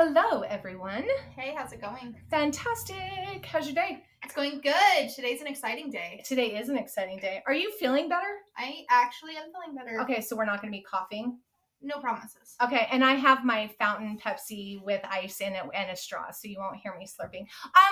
Hello, everyone. Hey, how's it going? Fantastic. How's your day? It's going good. Today's an exciting day. Today is an exciting day. Are you feeling better? I actually am feeling better. Okay, so we're not going to be coughing. No promises. Okay, and I have my fountain Pepsi with ice in it and a straw, so you won't hear me slurping.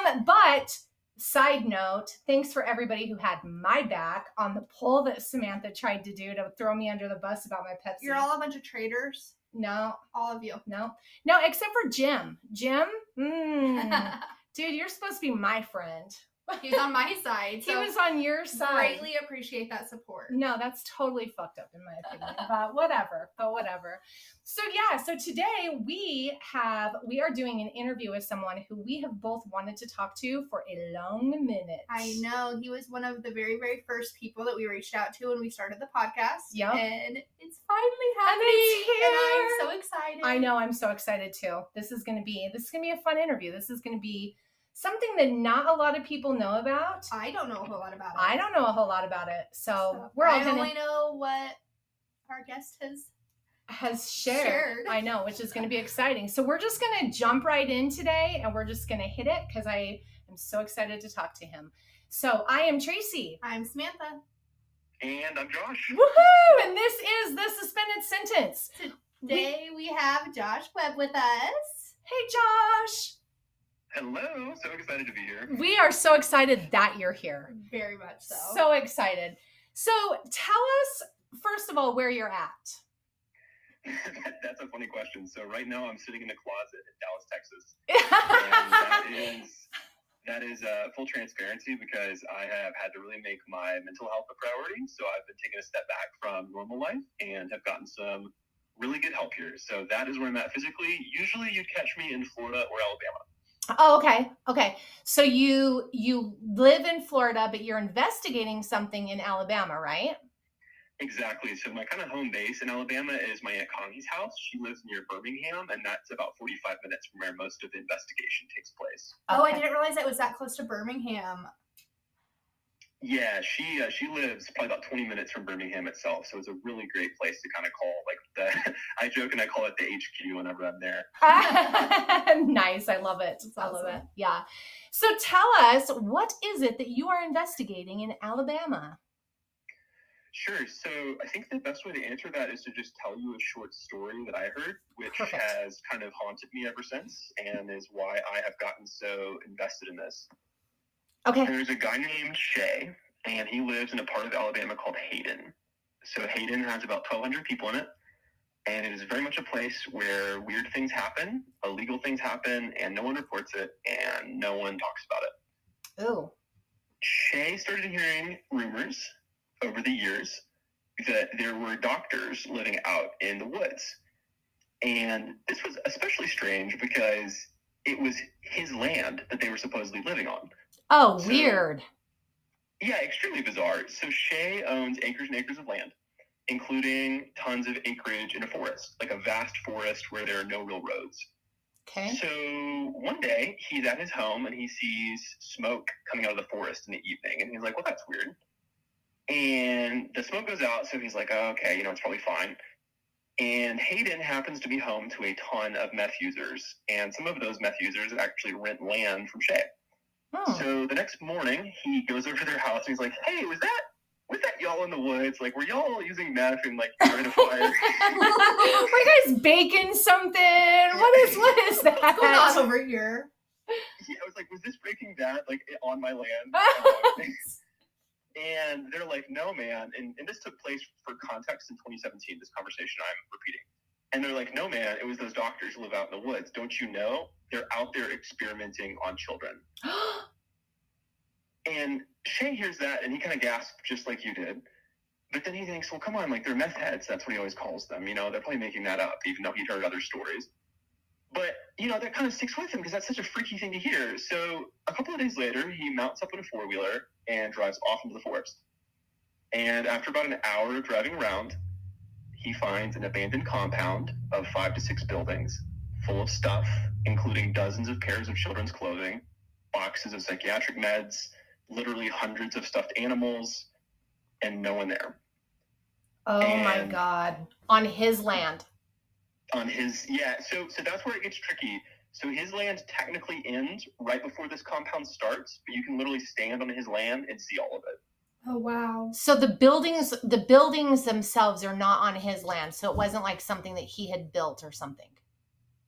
Um, but side note, thanks for everybody who had my back on the poll that Samantha tried to do to throw me under the bus about my Pepsi. You're all a bunch of traitors. No, All of you. no, no, except for Jim. Jim, mm, dude, you're supposed to be my friend. He's on my side. He was on your side. I greatly appreciate that support. No, that's totally fucked up in my opinion. but whatever. But whatever. So yeah, so today we have we are doing an interview with someone who we have both wanted to talk to for a long minute. I know he was one of the very, very first people that we reached out to when we started the podcast. Yeah, And it's finally And happening. it's And I'm so excited. I know I'm so excited too. This is gonna be this is gonna be a fun interview. This is gonna be something that not a lot of people know about. I don't know a whole lot about it. I don't know a whole lot about it. So, So we're all I gonna only know what our guest has has shared. Shared. I know, which is going to be exciting. So we're just going to jump right in today and we're just going to hit it because I am so excited to talk to him. So I am Tracy. I'm Samantha. And I'm Josh. Woohoo! And this is the suspended sentence. Today we have Josh Webb with us. Hey, Josh. Hello. So excited to be here. We are so excited that you're here. Very much so. So excited. So tell us, first of all, where you're at. That's a funny question. So right now I'm sitting in a closet in Dallas, Texas. And that is that is uh, full transparency because I have had to really make my mental health a priority. So I've been taking a step back from normal life and have gotten some really good help here. So that is where I'm at physically. Usually you'd catch me in Florida or Alabama. Oh, okay. Okay. So you you live in Florida, but you're investigating something in Alabama, right? Exactly. So my kind of home base in Alabama is my aunt Connie's house. She lives near Birmingham, and that's about 45 minutes from where most of the investigation takes place. oh, I didn't realize it was that close to Birmingham. Yeah, she uh, she lives probably about 20 minutes from Birmingham itself, so it's a really great place to kind of call like the. I joke and I call it the HQ whenever I'm there. nice. I love it. That's I love it. Yeah. So tell us, what is it that you are investigating in Alabama? Sure. So I think the best way to answer that is to just tell you a short story that I heard, which Perfect. has kind of haunted me ever since, and is why I have gotten so invested in this. Okay. There's a guy named Shay, and he lives in a part of Alabama called Hayden. So Hayden has about 1,200 people in it, and it is very much a place where weird things happen, illegal things happen, and no one reports it, and no one talks about it. Ooh. Shay started hearing rumors over the years that there were doctors living out in the woods. And this was especially strange because it was his land that they were supposedly living on. Oh, So- weird. Yeah, extremely bizarre. So Shay owns acres and acres of land, including tons of acreage in a forest, like a vast forest where there are no real roads. Okay. So one day he's at his home and he sees smoke coming out of the forest in the evening, and he's like, "Well, that's weird." And the smoke goes out, so he's like, oh, "Okay, you know, it's probably fine." And Hayden happens to be home to a ton of meth users, and some of those meth users actually rent land from Shay. Hmm. So the next morning, he goes over to their house and he's like, "Hey, was that was that y'all in the woods? Like, were y'all using meth and like starting a fire?" Are you guys baking something? What is what is that? What's going on over here? Yeah, I was like, "Was this Breaking Bad like on my land?" And they're like, "No, man." And and this took place for context in 2017. This conversation I'm repeating. And they're like, "No, man. It was those doctors who live out in the woods. Don't you know? They're out there experimenting on children." And Shay hears that and he kind of gasps just like you did. But then he thinks, well, come on, like they're meth heads. That's what he always calls them. You know, they're probably making that up, even though he'd heard other stories. But, you know, that kind of sticks with him because that's such a freaky thing to hear. So a couple of days later, he mounts up in a four wheeler and drives off into the forest. And after about an hour of driving around, he finds an abandoned compound of five to six buildings full of stuff, including dozens of pairs of children's clothing, boxes of psychiatric meds, literally hundreds of stuffed animals, and no one there. Oh my god. On his land. On his yeah, so so that's where it gets tricky So his land technically ends right before this compound starts, but you can literally stand on his land and see all of it. Oh wow. So the buildings, the buildings themselves are not on his land. So it wasn't like something that he had built or something.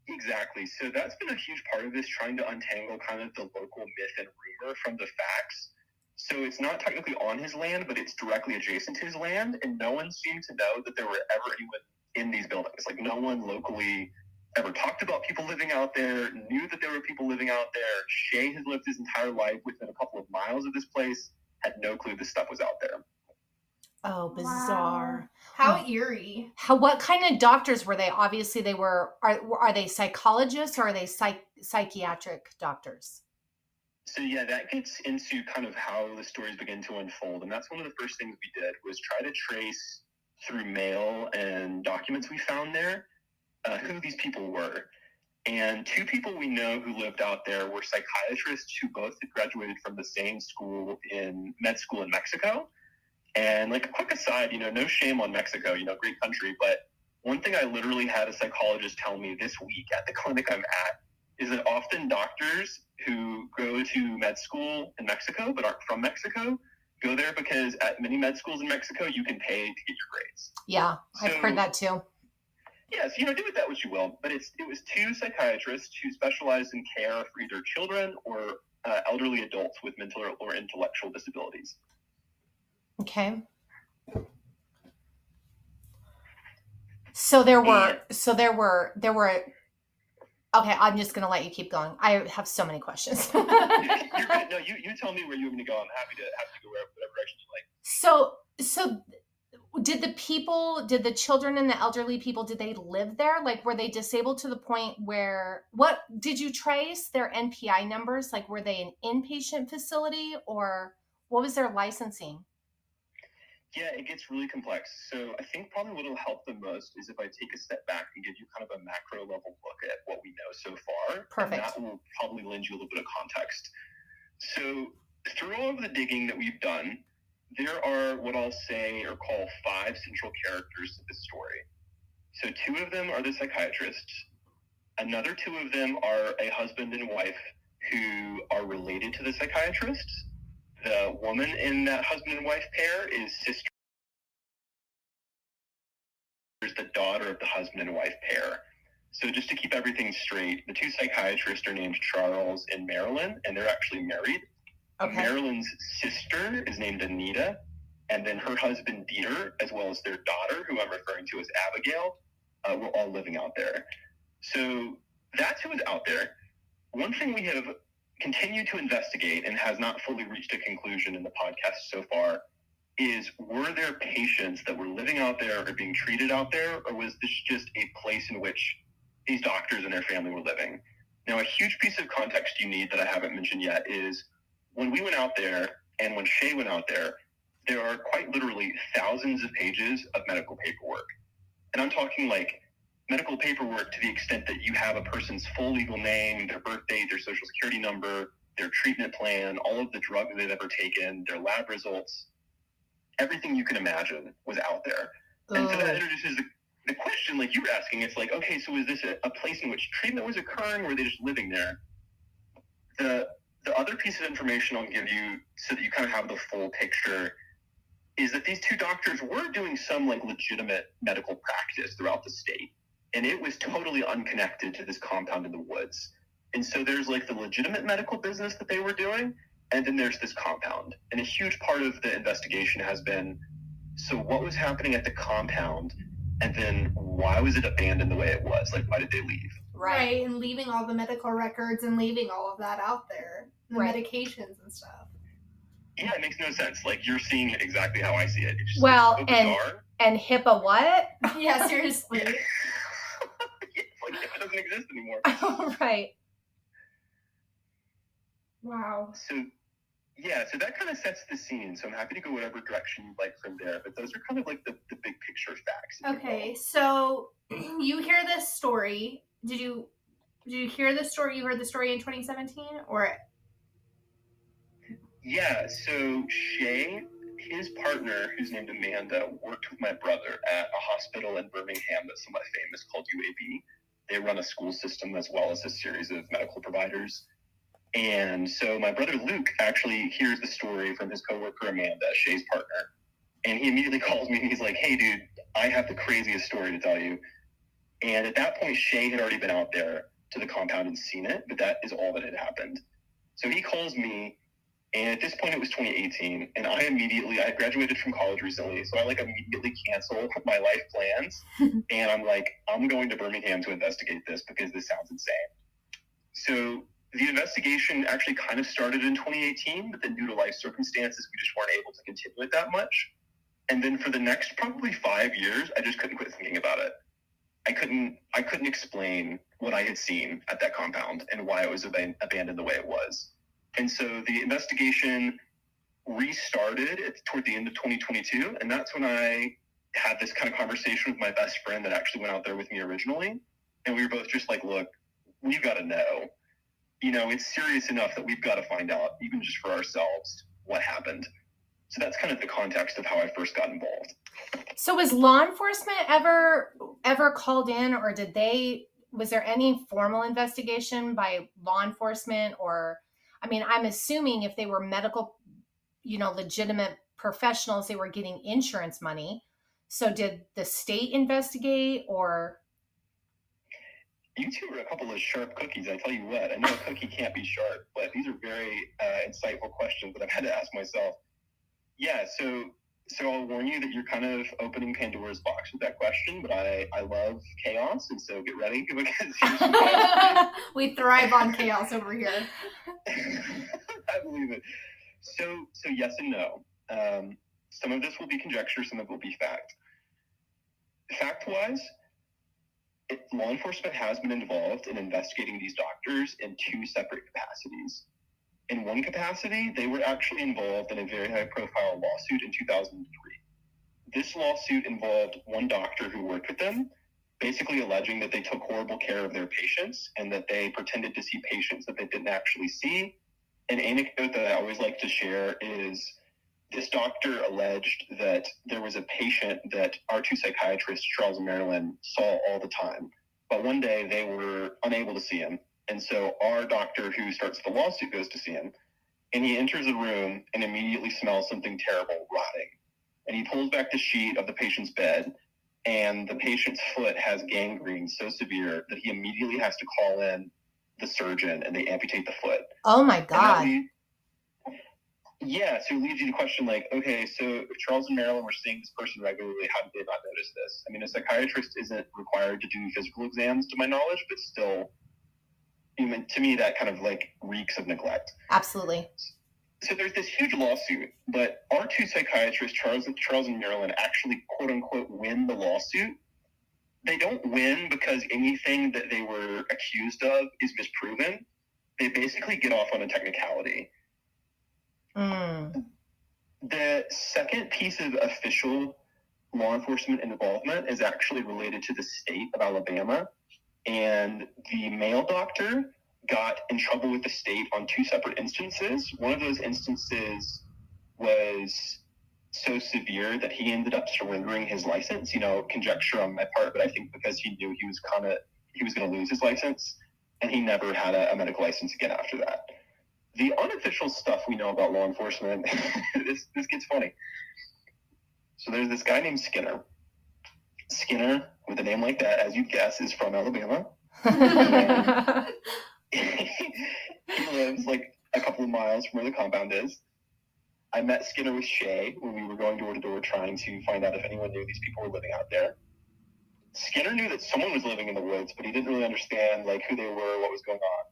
Exactly. So that's been a huge part of this, trying to untangle kind of the local myth and rumor from the facts. So it's not technically on his land, but it's directly adjacent to his land, and no one seemed to know that there were ever anyone in these buildings. Like no one locally ever talked about people living out there, knew that there were people living out there. Shay has lived his entire life within a couple of miles of this place, had no clue this stuff was out there. Oh, bizarre. How eerie. How what kind of doctors were they? Obviously, they were. Are are they psychologists or are they psych, psychiatric doctors? So yeah, that gets into kind of how the stories begin to unfold, and that's one of the first things we did was try to trace through mail and documents we found there uh, who these people were. And two people we know who lived out there were psychiatrists who both had graduated from the same school in med school in Mexico. And like a quick aside, you know, no shame on Mexico, you know, great country, but one thing I literally had a psychologist tell me this week at the clinic I'm at is that often doctors who go to med school in Mexico but aren't from Mexico go there because at many med schools in Mexico you can pay to get your grades. Yeah, I've heard that too. Yes, you know, do with that what you will. But it's it was two psychiatrists who specialized in care for either children or uh, elderly adults with mental or intellectual disabilities. Okay. So there were. So there were. There were. Okay, I'm just gonna let you keep going. I have so many questions. You're good. No, you, you tell me where you're going to go. I'm happy to happy to go wherever, whatever direction you like. So, so did the people, did the children and the elderly people, did they live there? Like, were they disabled to the point where, what did you trace their NPI numbers? Like, were they an inpatient facility or what was their licensing? Yeah, it gets really complex. So I think probably what will help the most is if I take a step back and give you kind of a macro level look at what we know so far. Perfect. And that will probably lend you a little bit of context. So through all of the digging that we've done, there are what I'll say or call five central characters to this story. So two of them are the psychiatrists. Another two of them are a husband and wife who are related to the psychiatrists. The woman in that husband and wife pair is sister. There's the daughter of the husband and wife pair. So just to keep everything straight, the two psychiatrists are named Charles and Marilyn, and they're actually married. Okay. Marilyn's sister is named Anita, and then her husband Dieter, as well as their daughter, who I'm referring to as Abigail, uh, were all living out there. So that's who is out there. One thing we have continued to investigate and has not fully reached a conclusion in the podcast so far is were there patients that were living out there or being treated out there, or was this just a place in which these doctors and their family were living? Now, a huge piece of context you need that I haven't mentioned yet is when we went out there and when Shay went out there, there are quite literally thousands of pages of medical paperwork. And I'm talking like medical paperwork to the extent that you have a person's full legal name, their birth date, their social security number, their treatment plan, all of the drugs they've ever taken, their lab results. Everything you can imagine was out there. And so that introduces the, the question, like you were asking, it's like, okay, so is this a, a place in which treatment was occurring or were they just living there? The the other piece of information I'll give you so that you kind of have the full picture is that these two doctors were doing some like legitimate medical practice throughout the state. And it was totally unconnected to this compound in the woods. And so there's like the legitimate medical business that they were doing, and then there's this compound. And a huge part of the investigation has been so what was happening at the compound, and then why was it abandoned the way it was? Like, why did they leave? Right. and leaving all the medical records and leaving all of that out there, the Right. medications and stuff. Yeah, it makes no sense. Like, you're seeing it exactly how I see it. It's just Well, so and- And HIPAA what? Yeah, seriously. like it doesn't exist anymore. right. wow. So, yeah, so that kind of sets the scene. So I'm happy to go whatever direction you'd like from there. But those are kind of like the, the big picture facts. Okay, so you hear this story. Did you did you hear this story? You heard the story in 2017 or Yeah, so Shay, his partner, who's named Amanda, worked with my brother at a hospital in Birmingham that's somewhat famous called UAB. They run a school system as well as a series of medical providers. And so my brother Luke actually hears the story from his coworker Amanda, Shay's partner. And he immediately calls me and he's like, Hey dude, I have the craziest story to tell you. And at that point, Shay had already been out there to the compound and seen it, but that is all that had happened. So he calls me, and at this point it was 2018, and I immediately I graduated from college recently, so I like immediately canceled my life plans, and I'm like, I'm going to Birmingham to investigate this because this sounds insane. So the investigation actually kind of started in 2018, but then due to life circumstances, we just weren't able to continue it that much. And then for the next probably five years, I just couldn't quit thinking about it. I couldn't I couldn't explain what I had seen at that compound and why it was aban- abandoned the way it was. And so the investigation restarted toward the end of 2022, and that's when I had this kind of conversation with my best friend that actually went out there with me originally, and we were both just like, "Look, we've got to know. You know, it's serious enough that we've got to find out, even just for ourselves, what happened." So that's kind of the context of how I first got involved. So was law enforcement ever ever called in or did they was there any formal investigation by law enforcement or I mean I'm assuming if they were medical you know legitimate professionals they were getting insurance money. So did the state investigate or You two are a couple of sharp cookies. I tell you what, I know a cookie can't be sharp, but these are very uh, insightful questions that I've had to ask myself. Yeah, so so I'll warn you that you're kind of opening Pandora's box with that question, but I, I love chaos, and so get ready because here's some questions. we thrive on chaos over here. I believe it. So so yes and no. Um, some of this will be conjecture, some of it will be fact. Fact wise, law enforcement has been involved in investigating these doctors in two separate capacities. In one capacity, they were actually involved in a very high profile lawsuit in 2003. This lawsuit involved one doctor who worked with them, basically alleging that they took horrible care of their patients and that they pretended to see patients that they didn't actually see. An anecdote that I always like to share is this doctor alleged that there was a patient that our two psychiatrists, Charles and Marilyn, saw all the time. But one day they were unable to see him. And so our doctor who starts the lawsuit goes to see him. And he enters the room and immediately smells something terrible rotting. And he pulls back the sheet of the patient's bed. And the patient's foot has gangrene so severe that he immediately has to call in the surgeon and they amputate the foot. Oh my god. yeah, so it leads you to question like, okay, so if Charles and Marilyn were seeing this person regularly, how did they not notice this? I mean, a psychiatrist isn't required to do physical exams, to my knowledge, but still, Mean, to me, that kind of like reeks of neglect. Absolutely. So there's this huge lawsuit, but our two psychiatrists, Charles, Charles and Marilyn, actually quote unquote win the lawsuit. They don't win because anything that they were accused of is misproven. They basically get off on a technicality. Mm. The second piece of official law enforcement involvement is actually related to the state of Alabama. And the male doctor got in trouble with the state on two separate instances. One of those instances was so severe that he ended up surrendering his license. You know, conjecture on my part, but I think because he knew he was kind of he was going to lose his license, and he never had a, a medical license again after that. The unofficial stuff we know about law enforcement, this this gets funny. So there's this guy named Skinner. Skinner, with a name like that, as you'd guess, is from Alabama. he lives like a couple of miles from where the compound is. I met Skinner with Shay when we were going door to door trying to find out if anyone knew these people were living out there. Skinner knew that someone was living in the woods, but he didn't really understand like who they were, what was going on.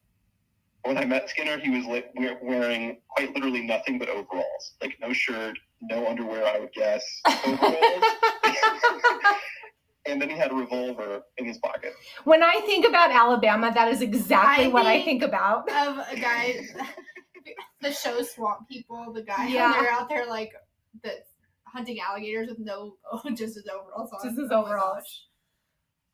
When I met Skinner, he was like wearing quite literally nothing but overalls, like no shirt, no underwear, I would guess, overalls, and then he had a revolver in his pocket. when I think about Alabama, that is exactly I what I think- think about. Of a guy, the show Swamp People, the guy, Yeah. they're out there like the hunting alligators with no, just his overalls on. Just his Oh overalls.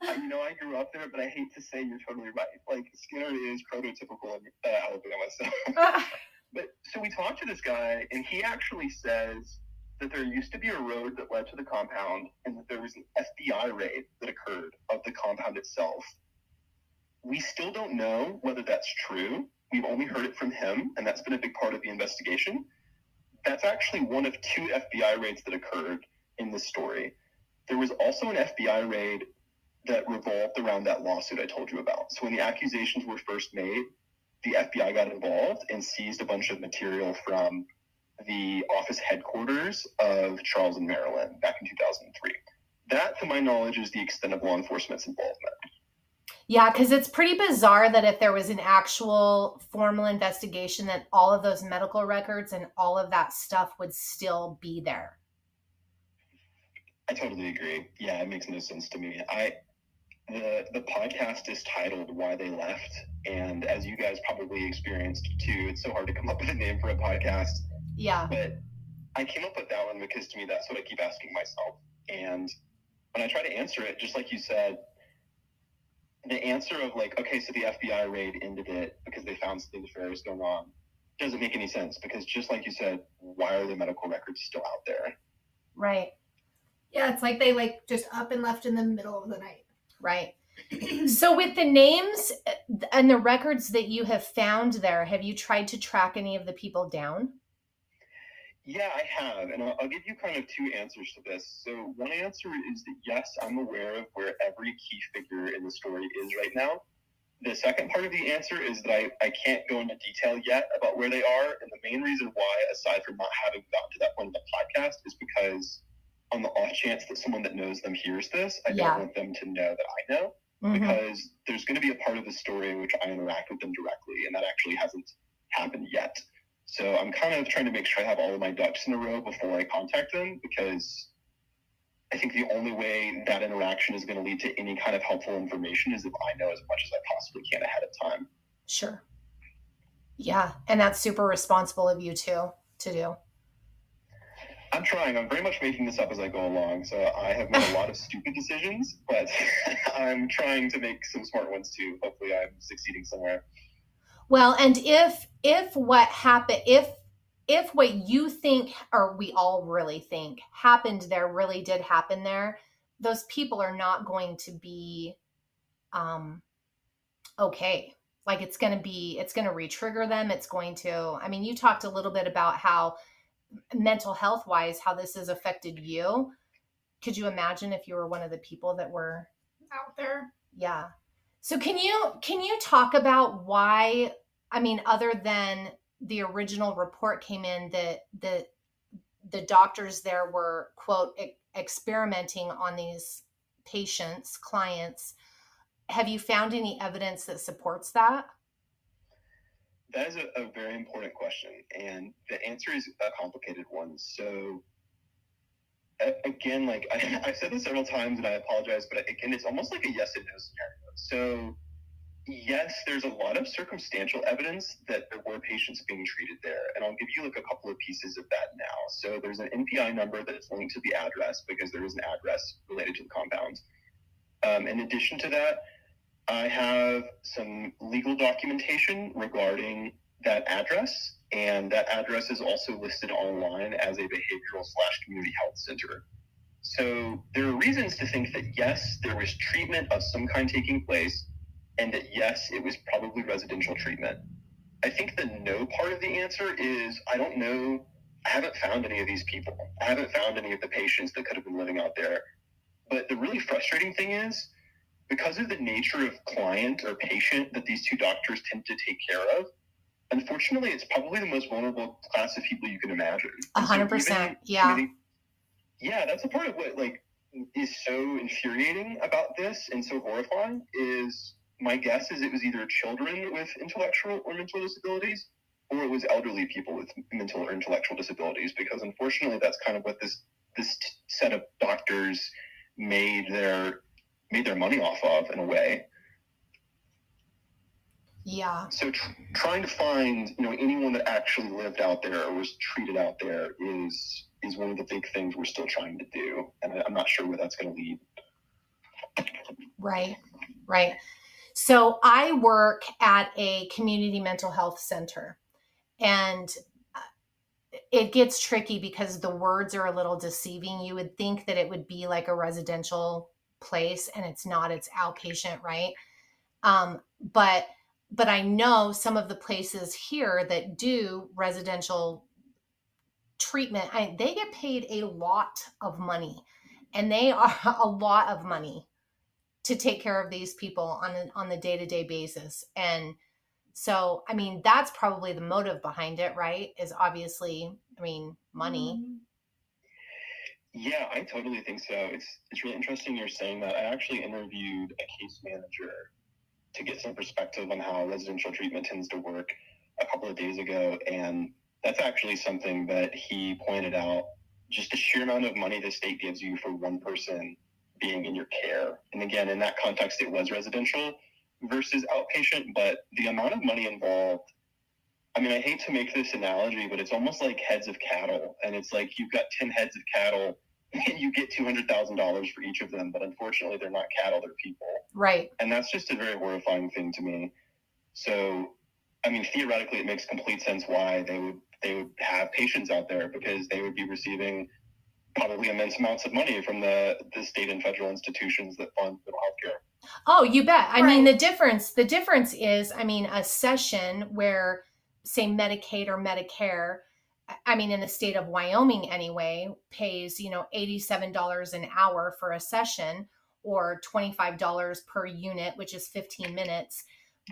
I, you know, I grew up there, but I hate to say you're totally right. Like Skinner is prototypical in uh, Alabama. So, but so we talked to this guy, and he actually says that there used to be a road that led to the compound, and that there was an FBI raid that occurred of the compound itself. we still don't know whether that's true. We've only heard it from him, and that's been a big part of the investigation. That's actually one of two FBI raids that occurred in this story. There was also an FBI raid that revolved around that lawsuit I told you about. So when the accusations were first made, the FBI got involved and seized a bunch of material from the office headquarters of Charles and Marilyn back in 2003. That, to my knowledge, is the extent of law enforcement's involvement. Yeah, because it's pretty bizarre that if there was an actual formal investigation, that all of those medical records and all of that stuff would still be there. I totally agree. Yeah, it makes no sense to me. I the the podcast is titled "Why They Left," and as you guys probably experienced too, it's so hard to come up with a name for a podcast. Yeah. But I came up with that one because to me, that's what I keep asking myself. And when I try to answer it, just like you said, the answer of like, okay, so the FBI raid ended it because they found something nefarious going on doesn't make any sense because just like you said, why are the medical records still out there? Right. Yeah, it's like they like just up and left in the middle of the night. Right. so with the names uh, and the records that you have found there, have you tried to track any of the people down? Yeah, I have, and I'll, I'll, give you kind of two answers to this. So one answer is that yes, I'm aware of where every key figure in the story is right now. The second part of the answer is that I, I can't go into detail yet about where they are, and the main reason why, aside from not having gotten to that point in the podcast, is because on the off chance that someone that knows them hears this, I yeah. don't want them to know that I know. Mm-hmm. Because there's going to be a part of the story in which I interact with them directly, and that actually hasn't happened yet. So I'm kind of trying to make sure I have all of my ducks in a row before I contact them because I think the only way that interaction is going to lead to any kind of helpful information is if I know as much as I possibly can ahead of time. Sure. Yeah. And that's super responsible of you too to do. I'm trying. I'm very much making this up as I go along. So I have made a lot of stupid decisions, but I'm trying to make some smart ones too. Hopefully I'm succeeding somewhere. Well, and if if what happened if if what you think or we all really think happened there really did happen there, those people are not going to be um okay. Like it's going to be it's going to re-trigger them. It's going to I mean, you talked a little bit about how mental health wise how this has affected you. Could you imagine if you were one of the people that were out there? Yeah. So can you can you talk about why I mean, other than the original report came in that the the doctors there were quote e- experimenting on these patients, clients. Have you found any evidence that supports that? That is a, a very important question, and the answer is a complicated one. So, again, like I, I've said this several times, and I apologize, but again, it's almost like a yes and no scenario. So yes, there's a lot of circumstantial evidence that there were patients being treated there. And I'll give you like a couple of pieces of that now. So there's an NPI number that is linked to the address because there is an address related to the compound. Um, in addition to that, I have some legal documentation regarding that address. And that address is also listed online as a behavioral slash community health center. So there are reasons to think that yes, there was treatment of some kind taking place and that yes, it was probably residential treatment. I think the no part of the answer is I don't know. I haven't found any of these people. I haven't found any of the patients that could have been living out there. But the really frustrating thing is because of the nature of client or patient that these two doctors tend to take care of, unfortunately, it's probably the most vulnerable class of people you can imagine. A hundred percent. Yeah. yeah, that's a part of what like is so infuriating about this and so horrifying is my guess is it was either children with intellectual or mental disabilities or it was elderly people with mental or intellectual disabilities because unfortunately that's kind of what this this set of doctors made their made their money off of in a way. Yeah. So tr- trying to find you know anyone that actually lived out there or was treated out there is is one of the big things we're still trying to do and i'm not sure where that's going to lead. Right. Right so I work at a community mental health center and uh, it gets tricky because the words are a little deceiving. You would think that it would be like a residential place and it's not, it's outpatient, right? Um, but but I know some of the places here that do residential treatment, I, they get paid a lot of money, and they are a lot of money to take care of these people on an, on the day to day basis. And so, I mean, that's probably the motive behind it, right? Is obviously, I mean, money. Mhm. Yeah, I totally think so. It's it's really interesting you're saying that. I actually interviewed a case manager to get some perspective on how residential treatment tends to work a couple of days ago, and that's actually something that he pointed out. Just the sheer amount of money the state gives you for one person being in your care, and again, in that context, it was residential versus outpatient, but the amount of money involved. I mean, I hate to make this analogy, but it's almost like heads of cattle. And it's like you've got 10 heads of cattle and you get $200,000 for each of them. But unfortunately, they're not cattle, they're people. Right. And that's just a very horrifying thing to me. So, I mean, theoretically, it makes complete sense why they would they would have patients out there because they would be receiving probably immense amounts of money from the, the state and federal institutions that fund mental health care. Oh, you bet. I mean, the difference the difference is, I mean, a session where say Medicaid or Medicare, I- I mean, in the state of Wyoming anyway, pays, you know, $87 an hour for a session or $25 per unit, which is 15 minutes.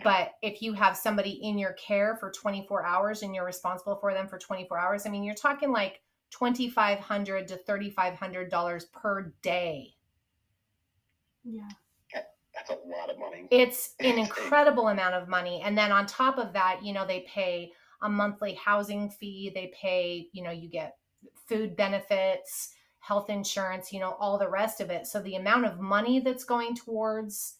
But if you have somebody in your care for 24 hours and you're responsible for them for 24 hours, I mean, you're talking like 2,500 to $3,500 per day. Yeah. That's a lot of money. it's an incredible amount of money and then on top of that you know they pay a monthly housing fee they pay you know you get food benefits health insurance you know all the rest of it so the amount of money that's going towards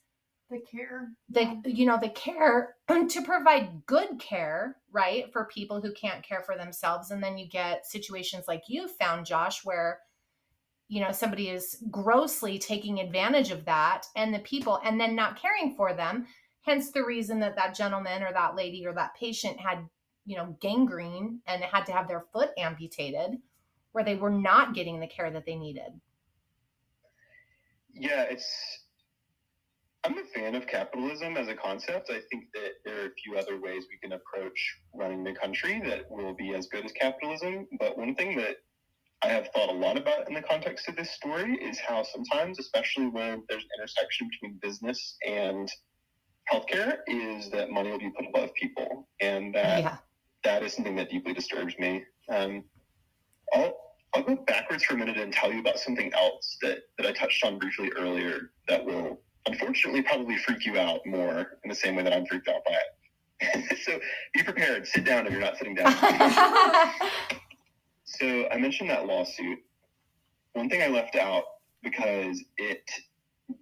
The care. the Yeah. you know the care to provide good care right for people who can't care for themselves and then you get situations like you found josh where you know somebody is grossly taking advantage of that and the people and then not caring for them hence the reason that that gentleman or that lady or that patient had you know gangrene and had to have their foot amputated where they were not getting the care that they needed Yeah, it's. I'm a fan of capitalism as a concept. I think that there are a few other ways we can approach running the country that will be as good as capitalism. But one thing that I have thought a lot about in the context of this story is how sometimes, especially when there's an intersection between business and healthcare, is that money will be put above people, and that yeah that is something that deeply disturbs me. Um, I'll I'll go backwards for a minute and tell you about something else that that I touched on briefly earlier that will unfortunately probably freak you out more in the same way that I'm freaked out by it. so be prepared. Sit down if you're not sitting down. so I mentioned that lawsuit. One thing I left out because it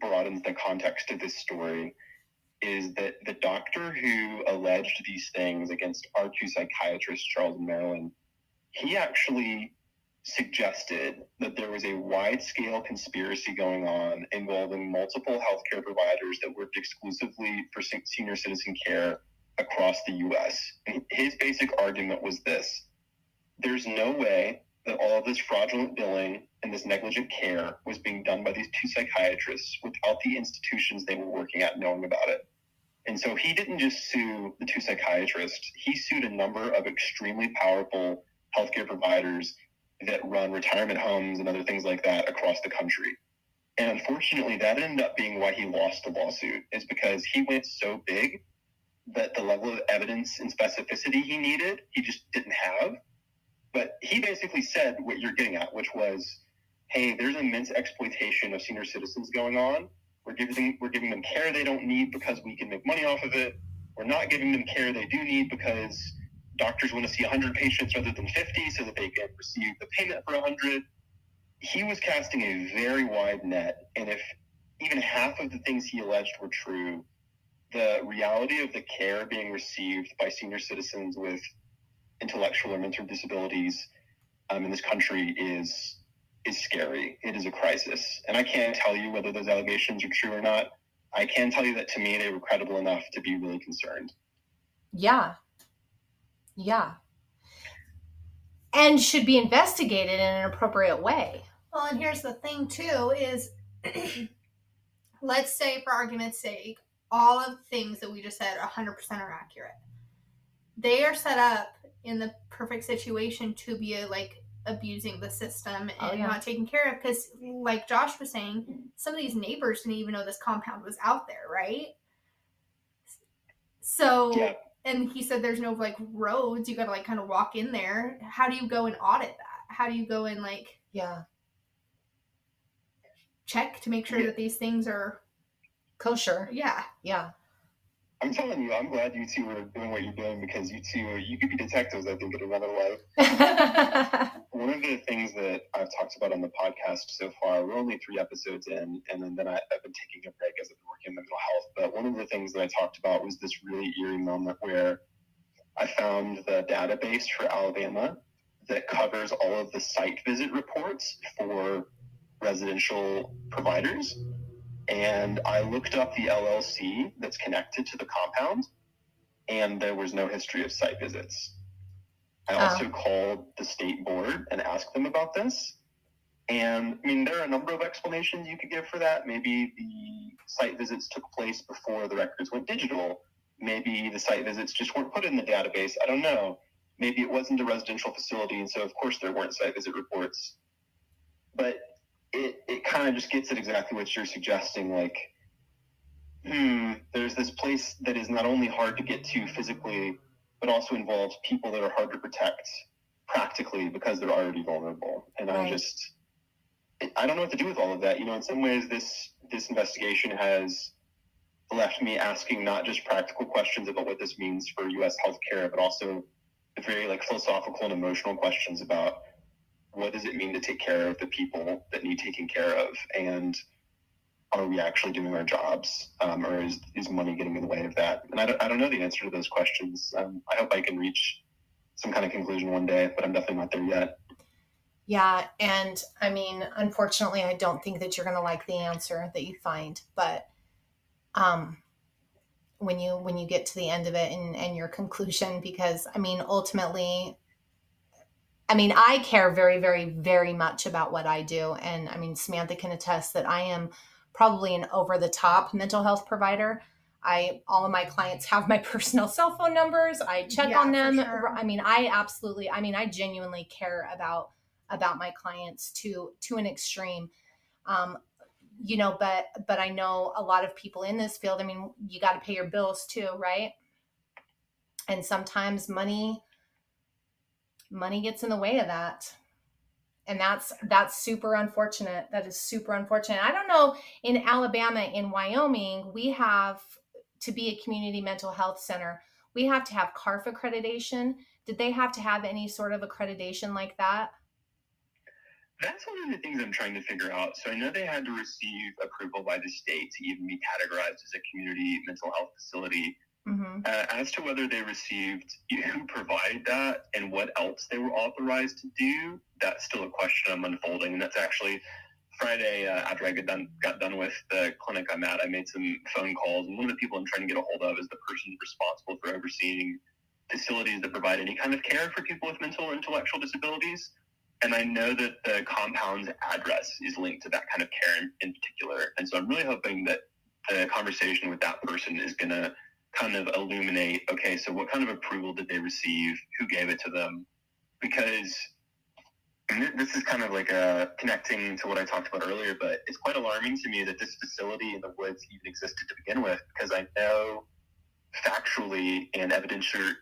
broadens the context of this story is that the doctor who alleged these things against our two psychiatrists, Charles and Marilyn, he actually suggested that there was a wide scale conspiracy going on involving multiple healthcare providers that worked exclusively for senior citizen care across the US. His basic argument was this there's no way that all of this fraudulent billing and this negligent care was being done by these two psychiatrists without the institutions they were working at knowing about it. And so he didn't just sue the two psychiatrists, he sued a number of extremely powerful healthcare providers that run retirement homes and other things like that across the country. And unfortunately, that ended up being why he lost the lawsuit, is because he went so big that the level of evidence and specificity he needed, he just didn't have. But he basically said what you're getting at, which was, hey, there's immense exploitation of senior citizens going on. We're giving we're giving them care they don't need because we can make money off of it. We're not giving them care they do need because doctors want to see 100 patients rather than 50 so that they can receive the payment for 100. He was casting a very wide net, and if even half of the things he alleged were true, the reality of the care being received by senior citizens with intellectual or mental disabilities um, in this country is is scary. It is a crisis, and I can't tell you whether those allegations are true or not. I can tell you that to me they were credible enough to be really concerned. Yeah. Yeah. And should be investigated in an appropriate way. Well, and here's the thing too is let's say for argument's sake, all of the things that we just said 100% are accurate. They are set up in the perfect situation to be uh, like abusing the system Oh, and yeah. not taking care of because like Josh was saying, some of these neighbors didn't even know this compound was out there, right? So Yeah. And he said there's no like roads, you gotta like kind of walk in there. How do you go and audit that? How do you go and like Yeah. check to make sure Yeah. that these things are Kosher. yeah. Yeah. I'm telling you, I'm glad you two are doing what you're doing because you two, you could be detectives, I think, in another life. One of the things that I've talked about on the podcast so far, we're only three episodes in, and then, then I, I've been taking a break as I've been in mental health. But one of the things that I talked about was this really eerie moment where I found the database for Alabama that covers all of the site visit reports for residential providers. And I looked up the LLC that's connected to the compound, and there was no history of site visits. I Oh. also called the state board and asked them about this. And I mean, there are a number of explanations you could give for that. Maybe the site visits took place before the records went digital. Maybe the site visits just weren't put in the database. I don't know. Maybe it wasn't a residential facility, and so of course there weren't site visit reports. But it, it kind of just gets at exactly what you're suggesting. Like, hmm, there's this place that is not only hard to get to physically, but also involves people that are hard to protect practically because they're already vulnerable. And Right. I just, I don't know what to do with all of that. You know, in some ways, this this investigation has left me asking not just practical questions about what this means for U.S. healthcare, but also very like philosophical and emotional questions about what does it mean to take care of the people that need taking care of, and are we actually doing our jobs, um, or is, is money getting in the way of that? And I don't, I don't know the answer to those questions. Um, I hope I can reach some kind of conclusion one day, but I'm definitely not there yet. Yeah, and I mean, unfortunately, I don't think that you're going to like the answer that you find, but um when you when you get to the end of it and and your conclusion because I mean, ultimately I mean, I care very very very much about what I do and I mean, Samantha can attest that I am probably an over the top mental health provider. I all of my clients have my personal cell phone numbers. I check Yeah, on them. sure. I mean, I absolutely I mean, I genuinely care about about my clients to to an extreme. Um you know but but i know a lot of people in this field i mean you got to pay your bills too right? And sometimes money money gets in the way of that. And that's that's super unfortunate. That is super unfortunate. I don't know in alabama in wyoming we have to be a community mental health center. We have to have CARF accreditation. Did they have to have any sort of accreditation like that That's one of the things I'm trying to figure out. So I know they had to receive approval by the state to even be categorized as a community mental health facility. hmm Uh, as to whether they received who provided that and what else they were authorized to do, that's still a question I'm unfolding. And that's actually Friday uh, after I got done got done with the clinic I'm at. I made some phone calls, and one of the people I'm trying to get a hold of is the person responsible for overseeing facilities that provide any kind of care for people with mental or intellectual disabilities. And I know that the compound's address is linked to that kind of care in, in particular. And so I'm really hoping that the conversation with that person is going to kind of illuminate okay, so what kind of approval did they receive? Who gave it to them? Because this is kind of like a connecting to what I talked about earlier, but it's quite alarming to me that this facility in the woods even existed to begin with, because I know factually and evidentially,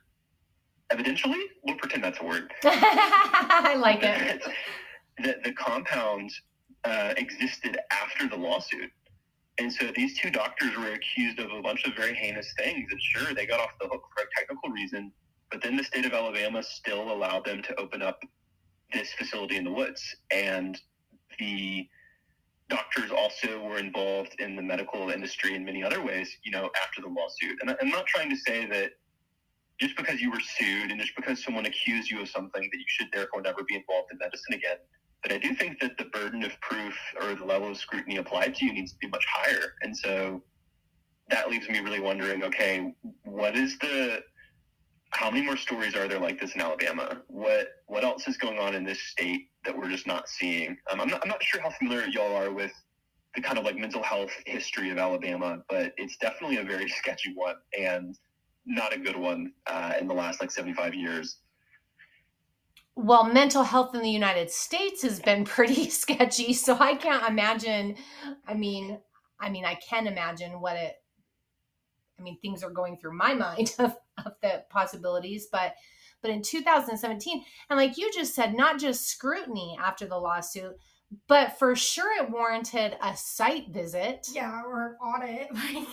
evidentially, we'll pretend that's a word. i like it the, the compound uh, existed after the lawsuit. And so these two doctors were accused of a bunch of very heinous things. And sure, they got off the hook for a technical reason, but then the state of Alabama still allowed them to open up this facility in the woods. And the doctors also were involved in the medical industry in many other ways, you know, after the lawsuit. And I'm not trying to say that just because you were sued and just because someone accused you of something that you should therefore never be involved in medicine again. But I do think that the burden of proof or the level of scrutiny applied to you needs to be much higher. And so that leaves me really wondering okay, what is the how many more stories are there like this in Alabama? What what else is going on in this state that we're just not seeing? Um, I'm not I'm not sure how familiar y'all are with the kind of like mental health history of Alabama, but it's definitely a very sketchy one and not a good one uh, in the last like 75 years. Well, mental health in the United States has been pretty sketchy, so I can't imagine. I mean, I mean, I can imagine what it. I mean, things are going through my mind of, of the possibilities, but but in 2017, and like you just said, not just scrutiny after the lawsuit, but for sure it warranted a site visit. Yeah, or an audit. Like,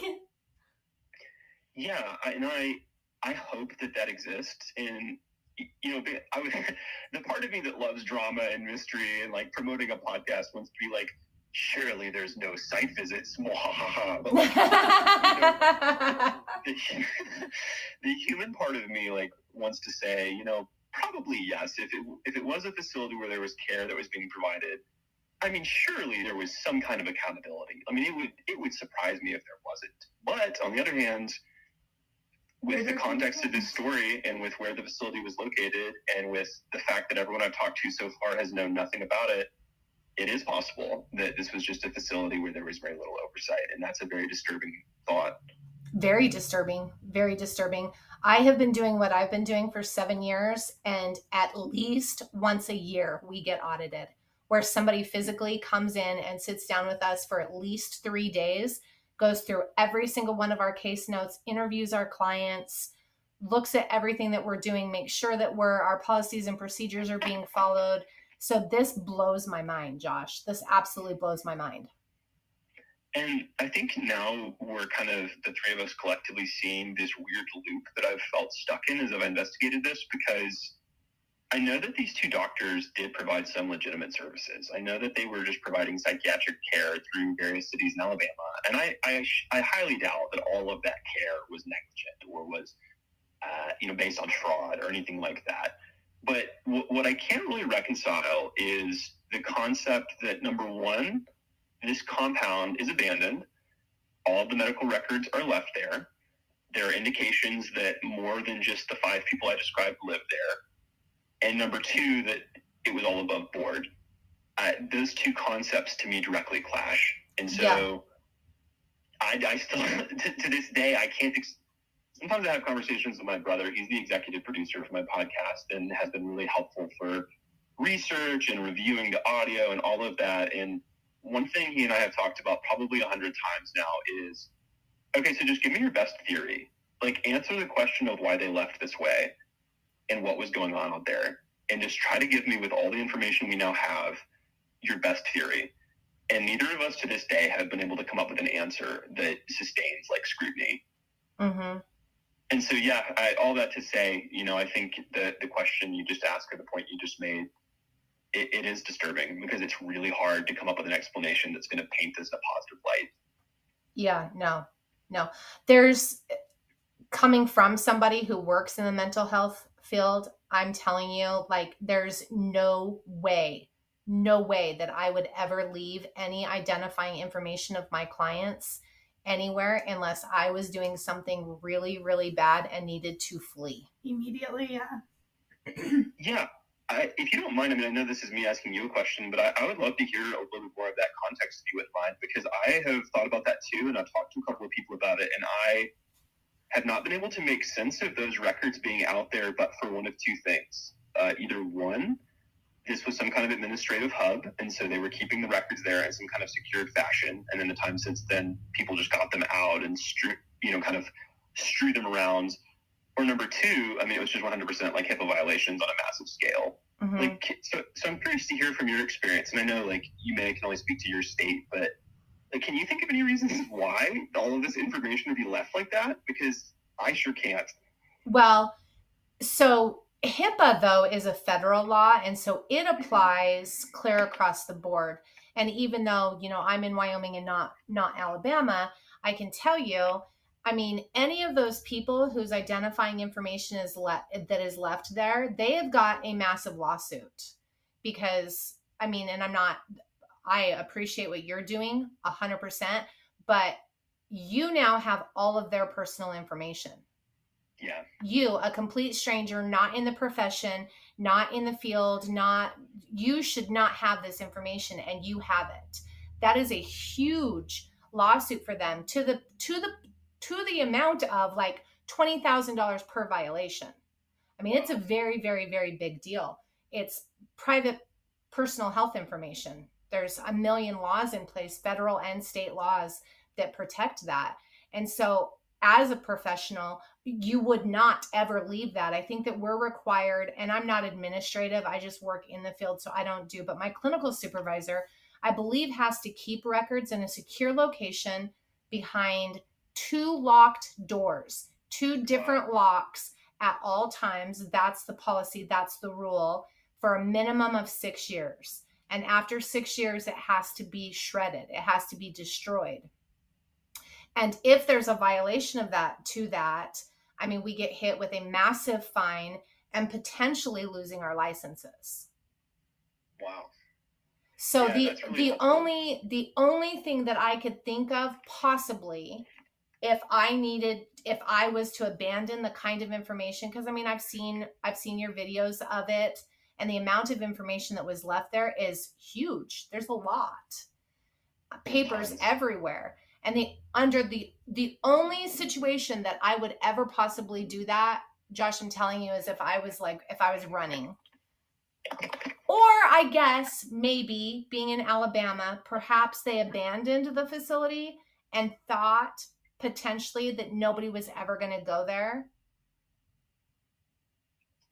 Yeah, I, and I I hope that that exists. And you know, the- I would, the part of me that loves drama and mystery and like promoting a podcast wants to be like, surely there's no site visits. But like, the, the human part of me like wants to say, you know, probably yes. If it if it was a facility where there was care that was being provided, I mean, surely there was some kind of accountability. I mean, it would it would surprise me if there wasn't. But on the other hand, with the context of this story and with where the facility was located and with the fact that everyone I've talked to so far has known nothing about it, it is possible that this was just a facility where there was very little oversight, and that's a very disturbing thought. very disturbing very disturbing i have been doing what i've been doing for seven years and at least once a year we get audited where somebody physically comes in and sits down with us for at least three days goes through every single one of our case notes interviews our clients looks at everything that we're doing makes sure that we're our policies and procedures are being followed. So this blows my mind josh. This absolutely blows my mind. And I think now we're kind of the three of us collectively seeing this weird loop that I've felt stuck in as I've investigated this because I know that these two doctors did provide some legitimate services. I know that they were just providing psychiatric care through various cities in Alabama. And I, I, I highly doubt that all of that care was negligent or was, uh, you know, based on fraud or anything like that. But w- what I can't really reconcile is the concept that number one, this compound is abandoned. All the medical records are left there. There are indications that more than just the five people I described live there. And number two, that it was all above board. Uh, those two concepts to me directly clash. And so Yeah. I, I still, to, to this day, I can't. Ex- Sometimes I have conversations with my brother. He's the executive producer for my podcast and has been really helpful for research and reviewing the audio and all of that. And one thing he and I have talked about probably a hundred times now is, okay, so just give me your best theory. Like answer the question of why they left this way and what was going on out there. And just try to give me with all the information we now have your best theory. And neither of us to this day have been able to come up with an answer that sustains like scrutiny. mm-hmm. And so, yeah, I, all that to say, you know, I think the the question you just asked or the point you just made, it, it is disturbing because it's really hard to come up with an explanation that's going to paint this in a positive light. Yeah, no, no. There's coming from somebody who works in the mental health field, I'm telling you, like, there's no way, no way that I would ever leave any identifying information of my clients anywhere unless I was doing something really, really bad and needed to flee. immediately, yeah. Yeah, I, if you don't mind, I mean, I know this is me asking you a question, but I, I would love to hear a little bit more of that context if you wouldn't mind, because I have thought about that too, and I've talked to a couple of people about it, and I have not been able to make sense of those records being out there, but for one of two things. Uh, either one, this was some kind of administrative hub, and so they were keeping the records there in some kind of secured fashion, and in the time since then, people just got them out and strew, you know, kind of strew them around. Or number two, I mean, it was just 100% like HIPAA violations on a massive scale. Mhm. Like, so, so I'm curious to hear from your experience, and I know like you may can only speak to your state, but like, can you think of any reasons why all of this information would be left like that? Because I sure can't. Well, so HIPAA though is a federal law, and so it mm-hmm. applies clear across the board. And even though you know I'm in Wyoming and not not Alabama, I can tell you, I mean, any of those people whose identifying information is left that is left there, they have got a massive lawsuit because I mean, and I'm not. I appreciate what you're doing a hundred percent, but you now have all of their personal information Yeah, you a complete stranger not in the profession not in the field not you should not have this information and you have it that is a huge lawsuit for them to the to the to the amount of like $20,000 per violation. I mean, it's a very very very big deal. It's private personal health information. There's a million laws in place, federal and state laws that protect that. And so as a professional, you would not ever leave that. I think that we're required, and I'm not administrative, I just work in the field, so I don't do, but my clinical supervisor, I believe, has to keep records in a secure location behind two locked doors, two different locks at all times. That's the policy, that's the rule for a minimum of six years. And after six years, it has to be shredded, it has to be destroyed. And if there's a violation of that to that, I mean, we get hit with a massive fine and potentially losing our licenses. Wow. So Yeah, the really the helpful. only the only thing that I could think of possibly if I needed if I was to abandon the kind of information because I mean I've seen I've seen your videos of it and the amount of information that was left there is huge. There's a lot. Uh, papers Tons. everywhere. And the under the the only situation that I would ever possibly do that, Josh, I'm telling you, is if I was like if I was running. Or I guess maybe being in Alabama, perhaps they abandoned the facility and thought potentially that nobody was ever going to go there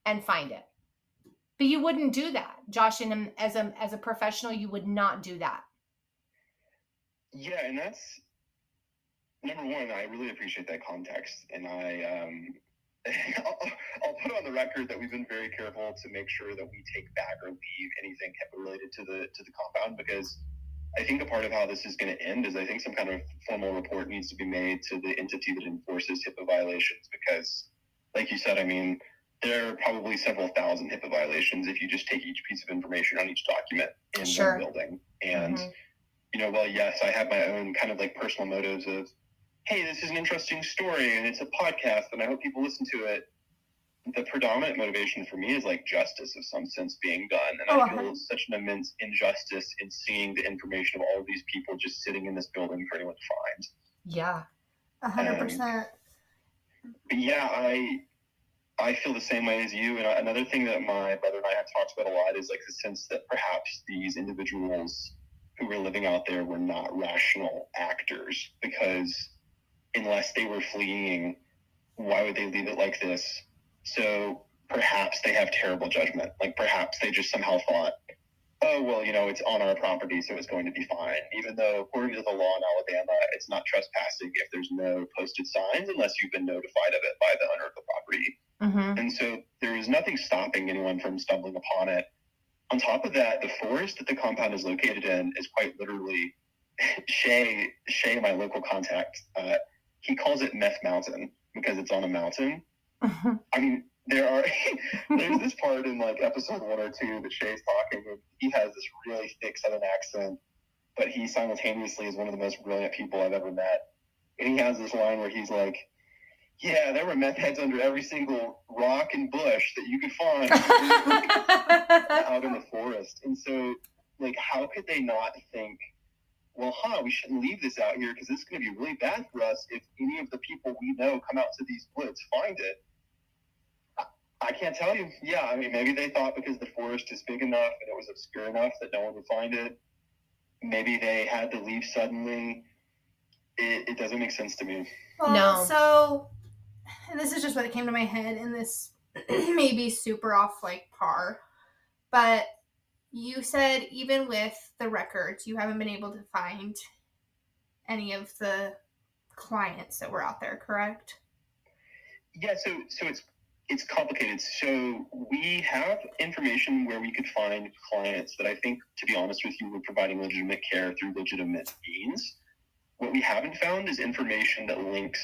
and find it. But you wouldn't do that, Josh. And as a as a professional, you would not do that. Yeah, and that's number one. I really appreciate that context, and I um, I'll, I'll put on the record that we've been very careful to make sure that we take back or leave anything related to the to the compound because I think a part of how this is going to end is I think some kind of formal report needs to be made to the entity that enforces HIPAA violations because, like you said, I mean. There are probably several thousand HIPAA violations if you just take each piece of information on each document in Sure. one building. And Mhm. you know, well, yes, I have my own kind of like personal motives of, hey, this is an interesting story and it's a podcast and I hope people listen to it. The predominant motivation for me is like justice of some sense being done. And Oh, I uh-huh. feel such an immense injustice in seeing the information of all of these people just sitting in this building for anyone to find. Yeah. A hundred percent. But yeah, I I feel the same way as you. And another thing that my brother and I have talked about a lot is like the sense that perhaps these individuals who were living out there were not rational actors because unless they were fleeing, why would they leave it like this? So perhaps they have terrible judgment. Like perhaps they just somehow thought, oh, well, you know, it's on our property, so it's going to be fine. Even though, according to the law in Alabama, it's not trespassing if there's no posted signs unless you've been notified of it by the owner of the property. Mm-hmm. And so there is nothing stopping anyone from stumbling upon it. On top of that, the forest that the compound is located in is quite literally Shay, Shay, my local contact, uh, he calls it Meth Mountain because it's on a mountain. I mean, there are there's this part in like episode one or two that Shay's talking, and he has this really thick Southern accent, but he simultaneously is one of the most brilliant people I've ever met. And he has this line where he's like, "Yeah, there were meth heads under every single rock and bush that you could find out in the forest." And so, like, how could they not think? Well, huh, we shouldn't leave this out here because this is going to be really bad for us if any of the people we know come out to these woods find it. I can't tell you. Yeah, I mean, maybe they thought because the forest is big enough and it was obscure enough that no one would find it. Maybe they had to leave suddenly. It, it doesn't make sense to me. Well, No. So, and this is just what came to my head, and this may be super off like par, but you said even with the records, you haven't been able to find any of the clients that were out there, correct? Yeah, so so it's it's complicated. So we have information where we could find clients that I think, to be honest with you, were providing legitimate care through legitimate means. What we haven't found is information that links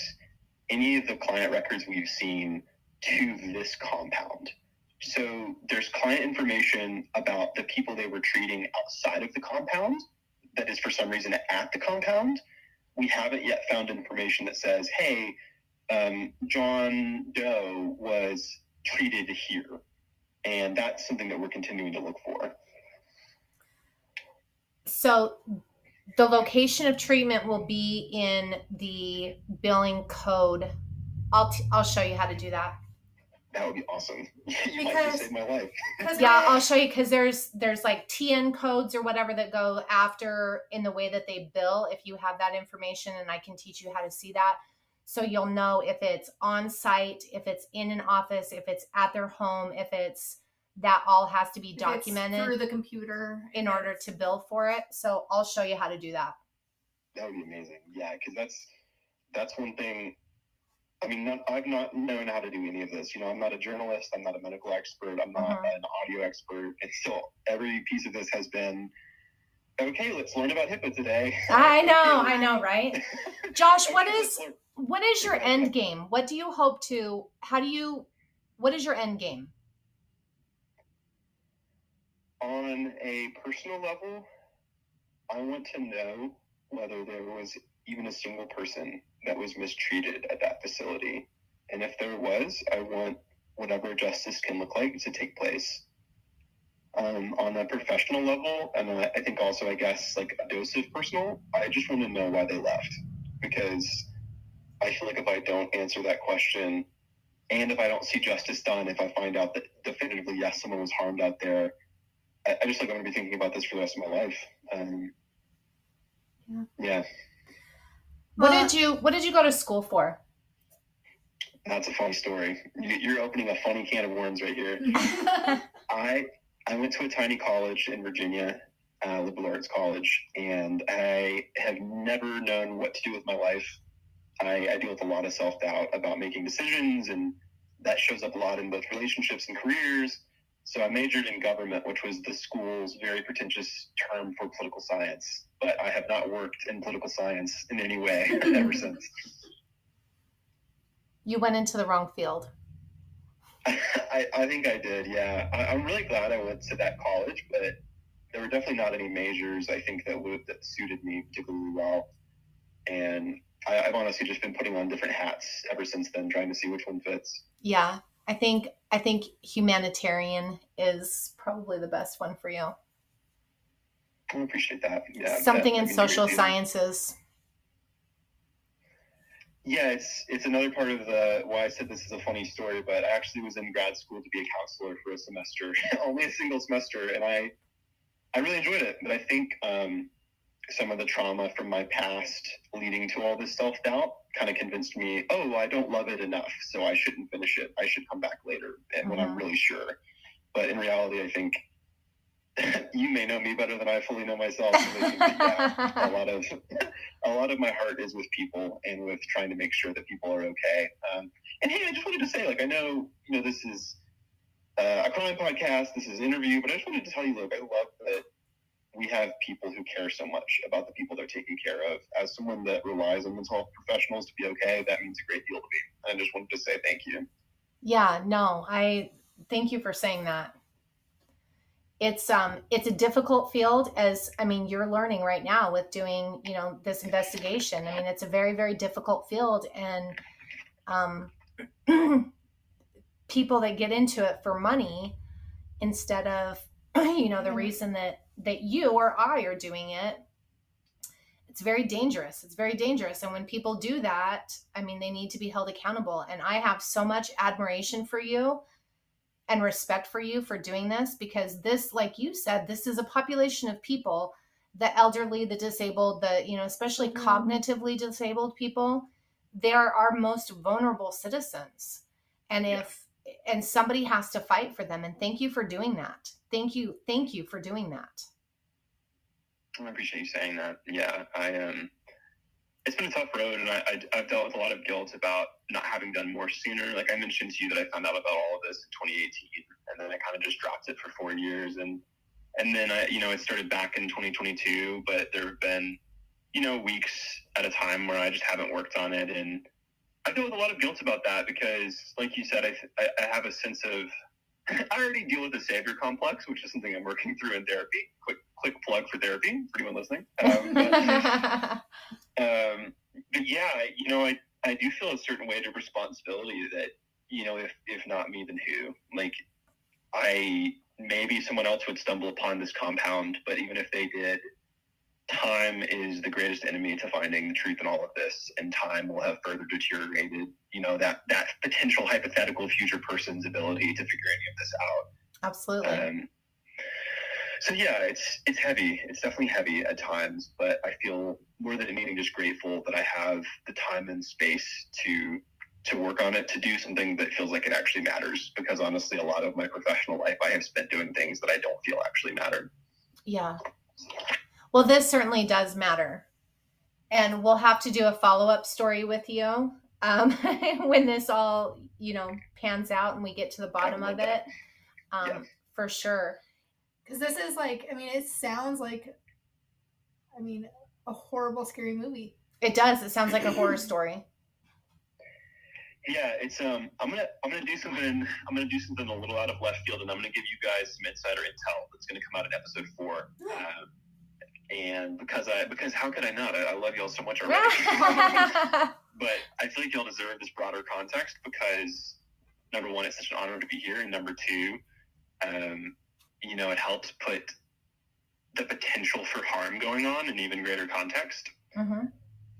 any of the client records we've seen to this compound. So there's client information about the people they were treating outside of the compound that is for some reason at the compound. We haven't yet found information that says, hey, um, John Doe was treated here. And that's something that we're continuing to look for. so the location of treatment will be in the billing code. I'll t- I'll show you how to do that. That would be awesome. you Because- just save my life. Yeah, I'll show you because there's there's like TN codes or whatever that go after in the way that they bill. If you have that information, and I can teach you how to see that, so you'll know if it's on site, if it's in an office, if it's at their home, if it's that all has to be documented through the computer in order to bill for it. So I'll show you how to do that. That would be amazing. Yeah, because that's that's one thing. I mean, not, I've not known how to do any of this. You know, I'm not a journalist. I'm not a medical expert. I'm not Mhm. an audio expert. It's still every piece of this has been okay. Let's learn about HIPAA today. I know, Okay, I know, right? Josh, what okay, is let's learn. what is your end game? What do you hope to? How do you? What is your end game? On a personal level? I want to know whether there was even a single person that was mistreated at that facility, and if there was, I want whatever justice can look like to take place. Um, on a professional level, and uh, I think also, I guess, like a dose of personal, I just want to know why they left because I feel like if I don't answer that question, and if I don't see justice done, if I find out that definitively, yes, someone was harmed out there, I, I just like I'm going to be thinking about this for the rest of my life. Um, Yeah. yeah, What Uh, did you What did you go to school for? that's a funny story. You, you're opening a funny can of worms right here. I I went to a tiny college in Virginia, uh, liberal arts college, and I have never known what to do with my life. I, I deal with a lot of self doubt about making decisions, and that shows up a lot in both relationships and careers. So I majored in government, which was the school's very pretentious term for political science. But I have not worked in political science in any way ever since. You went into the wrong field. I, I think I did, yeah. I, I'm really glad I went to that college, but there were definitely not any majors I think that would that suited me particularly well. And I, I've honestly just been putting on different hats ever since then, trying to see which one fits. Yeah, I think I think humanitarian is probably the best one for you. I appreciate that. Yeah, Something that- in social sciences. Yeah, it's it's another part of the why I said this is a funny story, but I actually was in grad school to be a counselor for a semester, only a single semester, and I I really enjoyed it. But I think um, some of the trauma from my past leading to all this self doubt kind of convinced me, oh, I don't love it enough, so I shouldn't finish it. I should come back later and when I'm Mhm. really sure. But in reality, I think you may know me better than I fully know myself. so I think that, yeah, a lot of a lot of my heart is with people and with trying to make sure that people are okay. Um, and hey, I just wanted to say, like, I know you know this is uh, a crime podcast, this is an interview, but I just wanted to tell you, look, I love that we have people who care so much about the people they're taking care of. As someone that relies on mental health professionals to be okay, that means a great deal to me. And I just wanted to say thank you. Yeah, no, I thank you for saying that. It's um it's a difficult field as I mean you're learning right now with doing, you know, this investigation. I mean, it's a very very difficult field and um people that get into it for money instead of you know the Mhm. reason that that you or I are doing it it's very dangerous. It's very dangerous. And when people do that, I mean, they need to be held accountable. And I have so much admiration for you and respect for you for doing this because this, like you said, this is a population of people the elderly, the disabled, the, you know, especially Mhm. cognitively disabled people. They are our most vulnerable citizens. And if, and somebody has to fight for them. And thank you for doing that. Thank you. Thank you for doing that. I appreciate you saying that. Yeah, I um, it's been a tough road, and I, I I've dealt with a lot of guilt about not having done more sooner. Like I mentioned to you that I found out about all of this in 2018, and then I kind of just dropped it for four years, and and then I you know it started back in 2022, but there have been you know weeks at a time where I just haven't worked on it, and I deal with a lot of guilt about that because, like you said, I I, I have a sense of I already deal with the savior complex, which is something I'm working through in therapy. Quick, quick plug for therapy for anyone listening. Um, but, um, but yeah, I- you know, I, I do feel a certain weight of responsibility that, you know, if, if not me, then who? Like, I maybe someone else would stumble upon this compound, but even if they did, time is the greatest enemy to finding the truth in all of this, and time will have further deteriorated, you know, that that potential hypothetical future person's ability to figure any of this out. Absolutely. Um, so yeah, it's it's heavy. It's definitely heavy at times, but I feel more than anything just grateful that I have the time and space to to work on it, to do something that feels like it actually matters. Because honestly, a lot of my professional life I have spent doing things that I don't feel actually matter. Yeah. Well, this certainly does matter. And we'll have to do a follow up story with you um, when this all, you know, pans out and we get to the bottom of it. Um, Yeah. For sure. Because this is like, I mean, it sounds like, I mean, a horrible, scary movie. It does. It sounds like a horror story. Yeah, it's um. I'm gonna I'm gonna do something. I'm gonna do something a little out of left field, and I'm gonna give you guys some insider intel that's gonna come out in episode four. Um, and because I because how could I not? I, I love y'all so much already. but I feel like y'all deserve this broader context because number one, it's such an honor to be here, and number two, um, you know, it helps put the potential for harm going on in even greater context. hmm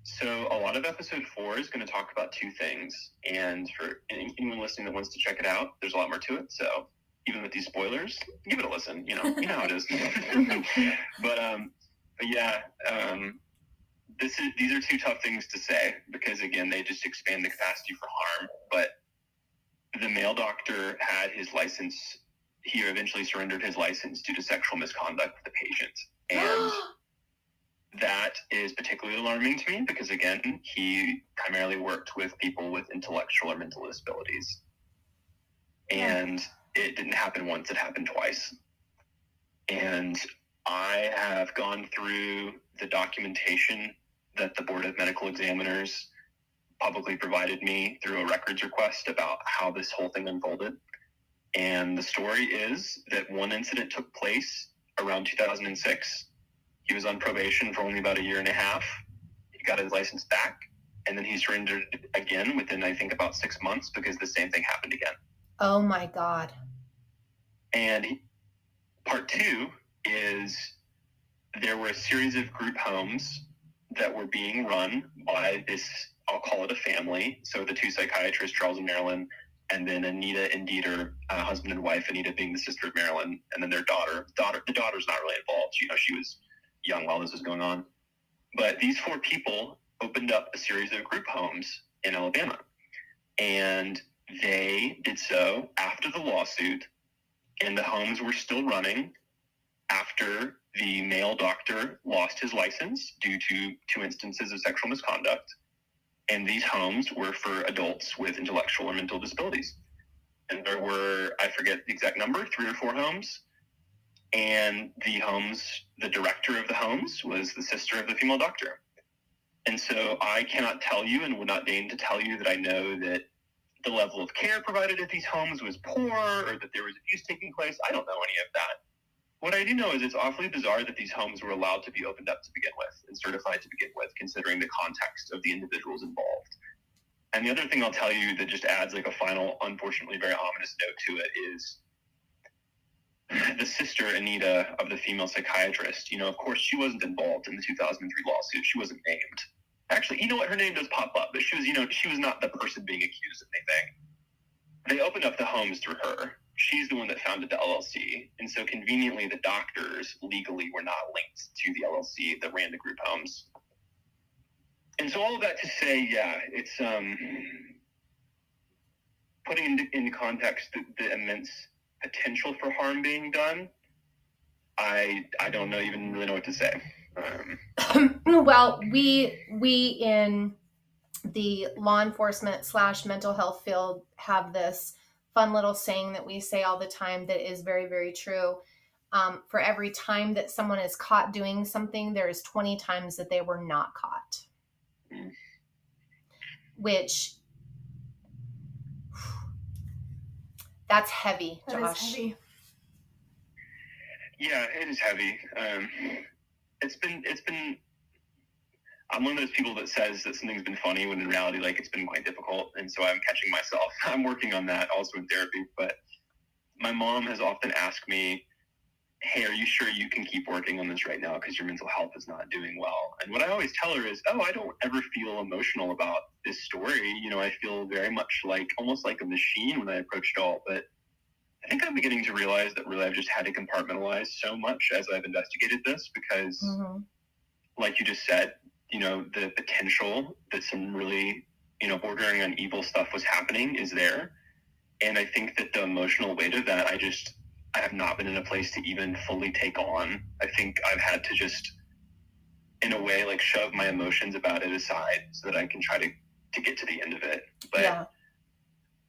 So a lot of episode four is going to talk about two things, and for anyone listening that wants to check it out, there's a lot more to it. So even with these spoilers, give it a listen. You know, you know how it is. but um, yeah, um, this is these are two tough things to say because again, they just expand the capacity for harm. But the male doctor had his license. He eventually surrendered his license due to sexual misconduct with the patient, and that is particularly alarming to me because again he primarily worked with people with intellectual or mental disabilities and it didn't happen once it happened twice and i have gone through the documentation that the board of medical examiners publicly provided me through a records request about how this whole thing unfolded and the story is that one incident took place around 2006 he was on probation for only about a year and a half. He got his license back, and then he surrendered again within, I think, about six months because the same thing happened again. Oh my God. And he, part two is there were a series of group homes that were being run by this, I'll call it a family. So the two psychiatrists, Charles and Marilyn, and then Anita and Dieter, uh, husband and wife, Anita being the sister of Marilyn, and then their daughter. Daughter, the daughter's not really involved. You know, she was young while this was going on. But these four people opened up a series of group homes in Alabama. And they did so after the lawsuit, and the homes were still running after the male doctor lost his license due to two instances of sexual misconduct. And these homes were for adults with intellectual or mental disabilities. And there were, I forget the exact number, three or four homes and the homes the director of the homes was the sister of the female doctor and so i cannot tell you and would not deign to tell you that i know that the level of care provided at these homes was poor or that there was abuse taking place i don't know any of that what i do know is it's awfully bizarre that these homes were allowed to be opened up to begin with and certified to begin with considering the context of the individuals involved and the other thing i'll tell you that just adds like a final unfortunately very ominous note to it is the sister Anita of the female psychiatrist, you know, of course, she wasn't involved in the 2003 lawsuit. She wasn't named. Actually, you know what? Her name does pop up, but she was, you know, she was not the person being accused of anything. They opened up the homes through her. She's the one that founded the LLC, and so conveniently, the doctors legally were not linked to the LLC that ran the group homes. And so, all of that to say, yeah, it's um, putting into, into context the, the immense potential for harm being done, I I don't know even really know what to say. Um, well, we we in the law enforcement slash mental health field have this fun little saying that we say all the time that is very very true. Um, for every time that someone is caught doing something, there is twenty times that they were not caught, which that's heavy, That is Josh. heavy. yeah, it is heavy. Um, it's been it's been. I'm one of those people that says that something's been funny when in reality, like it's been quite difficult, and so I'm catching myself. I'm working on that also in therapy. But my mom has often asked me, hey, are you sure you can keep working on this right now because your mental health is not doing well? And what I always tell her is, oh, I don't ever feel emotional about this story. You know, I feel very much like almost like a machine when I approach it all. But I think I'm beginning to realize that really I've just had to compartmentalize so much as I've investigated this because, Mhm. like you just said, you know, the potential that some really, you know, bordering on evil stuff was happening is there. And I think that the emotional weight of that, I just, I have not been in a place to even fully take on. I think I've had to just, in a way, like shove my emotions about it aside so that I can try to, to get to the end of it. But yeah.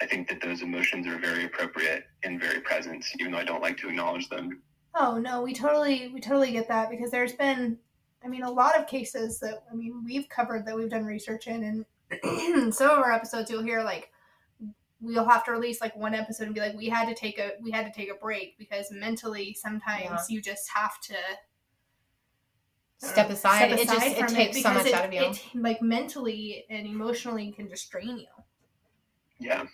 I think that those emotions are very appropriate and very present, even though I don't like to acknowledge them. Oh no, we totally we totally get that because there's been I mean a lot of cases that I mean we've covered that we've done research in and some of our episodes you'll hear like we'll have to release like one episode and be like we had to take a we had to take a break because mentally sometimes Yeah. you just have to I don't Step aside. It just- it from takes so much it- out of you. It, like mentally and emotionally can just drain you. Yeah.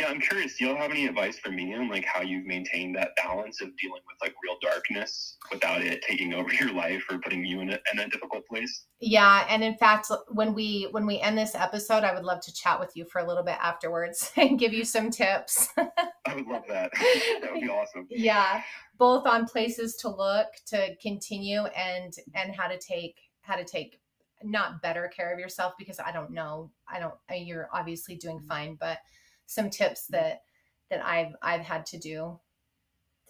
Yeah, I'm curious. Do you have any advice for me on like how you've maintained that balance of dealing with like real darkness without it taking over your life or putting you in a, in a difficult place? Yeah, and in fact, when we when we end this episode, I would love to chat with you for a little bit afterwards and give you some tips. I would love that. that would be awesome. yeah, both on places to look to continue and and how to take how to take not better care of yourself because I don't know. I don't I- you're obviously doing mm-hmm. fine, but some tips that that I've I've had to do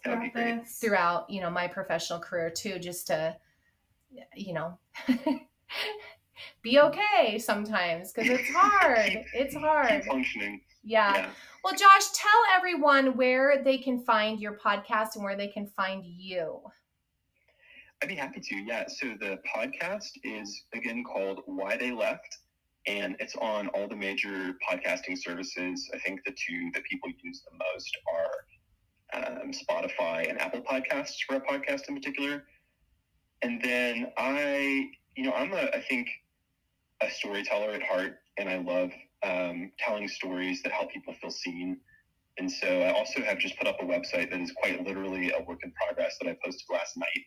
That would be throughout this. throughout you know my professional career too just to you know be okay sometimes because it's hard it's hard functioning. yeah Yeah. well josh tell everyone where they can find your podcast and where they can find you I'd be happy to. Yeah. So the podcast is again called Why They Left, and it's on all the major podcasting services. I think the two that people use the most are um, Spotify and Apple Podcasts for a podcast in particular. And then I, you know, I'm a, I think, a storyteller at heart, and I love um, telling stories that help people feel seen. And so I also have just put up a website that is quite literally a work in progress that I posted last night.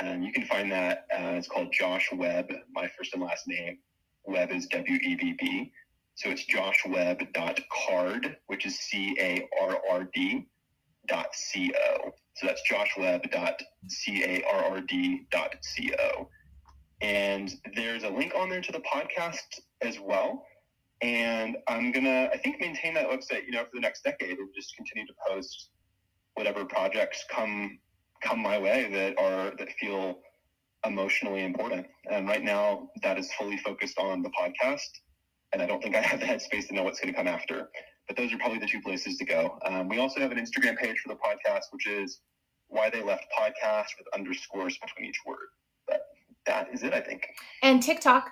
Um, you can find that. Uh, it's called Josh Webb, my first and last name. Webb is W E B B. So it's joshwebb.carrd, which is C A R R D dot C O. So that's joshwebb.c-a-r-r-d dot C-O. And there's a link on there to the podcast as well. And I'm gonna, I think, maintain that website, you know, for the next decade and just continue to post whatever projects come come my way that are that feel emotionally important. And right now, that is fully focused on the podcast. And I don't think I have the headspace to know what's going to come after. But those are probably the two places to go. Um, we also have an Instagram page for the podcast, which is Why They Left Podcast with underscores between each word. But that is it, I think. and tiktok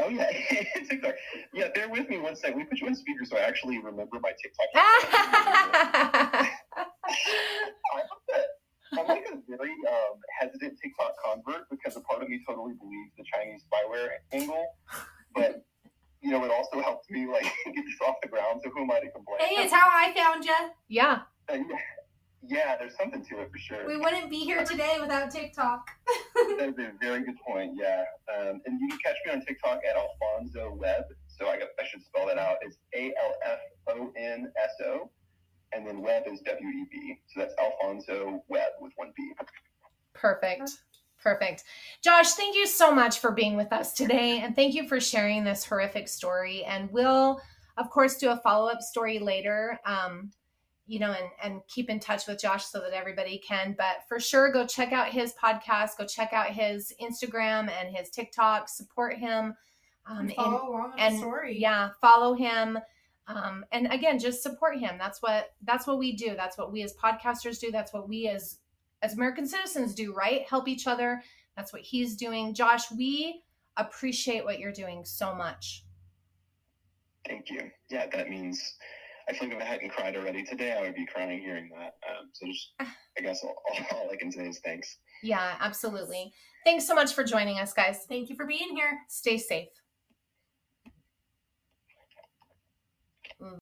Oh yeah, TikTok. Yeah, bear with me one sec. We put you on speaker so I actually remember my TikTok. I'm a- I'm like a very um, hesitant TikTok convert because a part of me totally believes the Chinese spyware angle, but you know it also helped me like get this off the ground. So who am I to complain? Hey, it's how I found you. yeah Uh, yeah, yeah, there's something to it for sure. We wouldn't be here today without TikTok. That is a very good point. Yeah, um, and you can catch me on TikTok at Alfonso Web. So I, got, I should spell that out. It's A L F O N S O, and then Webb is W E B. So that's Alfonso Web with one B. Perfect. Perfect. Josh, thank you so much for being with us today. And thank you for sharing this horrific story. And we'll, of course, do a follow up story later, um, you know, and, and keep in touch with Josh so that everybody can. But for sure, go check out his podcast, go check out his Instagram and his TikTok, support him. Um, in, follow along and the story. yeah follow him um, and again just support him. That's what that's what we do. That's what we as podcasters do. That's what we as as american citizens do right? Help each other. That's what he's doing. Josh we appreciate what you're doing so much. Thank you. Yeah, that means I like if I hadn't cried already today, I would be crying hearing that. Um, so just, I guess all, all I can say is thanks. yeah absolutely. Thanks so much for joining us guys. Thank you for being here. stay safe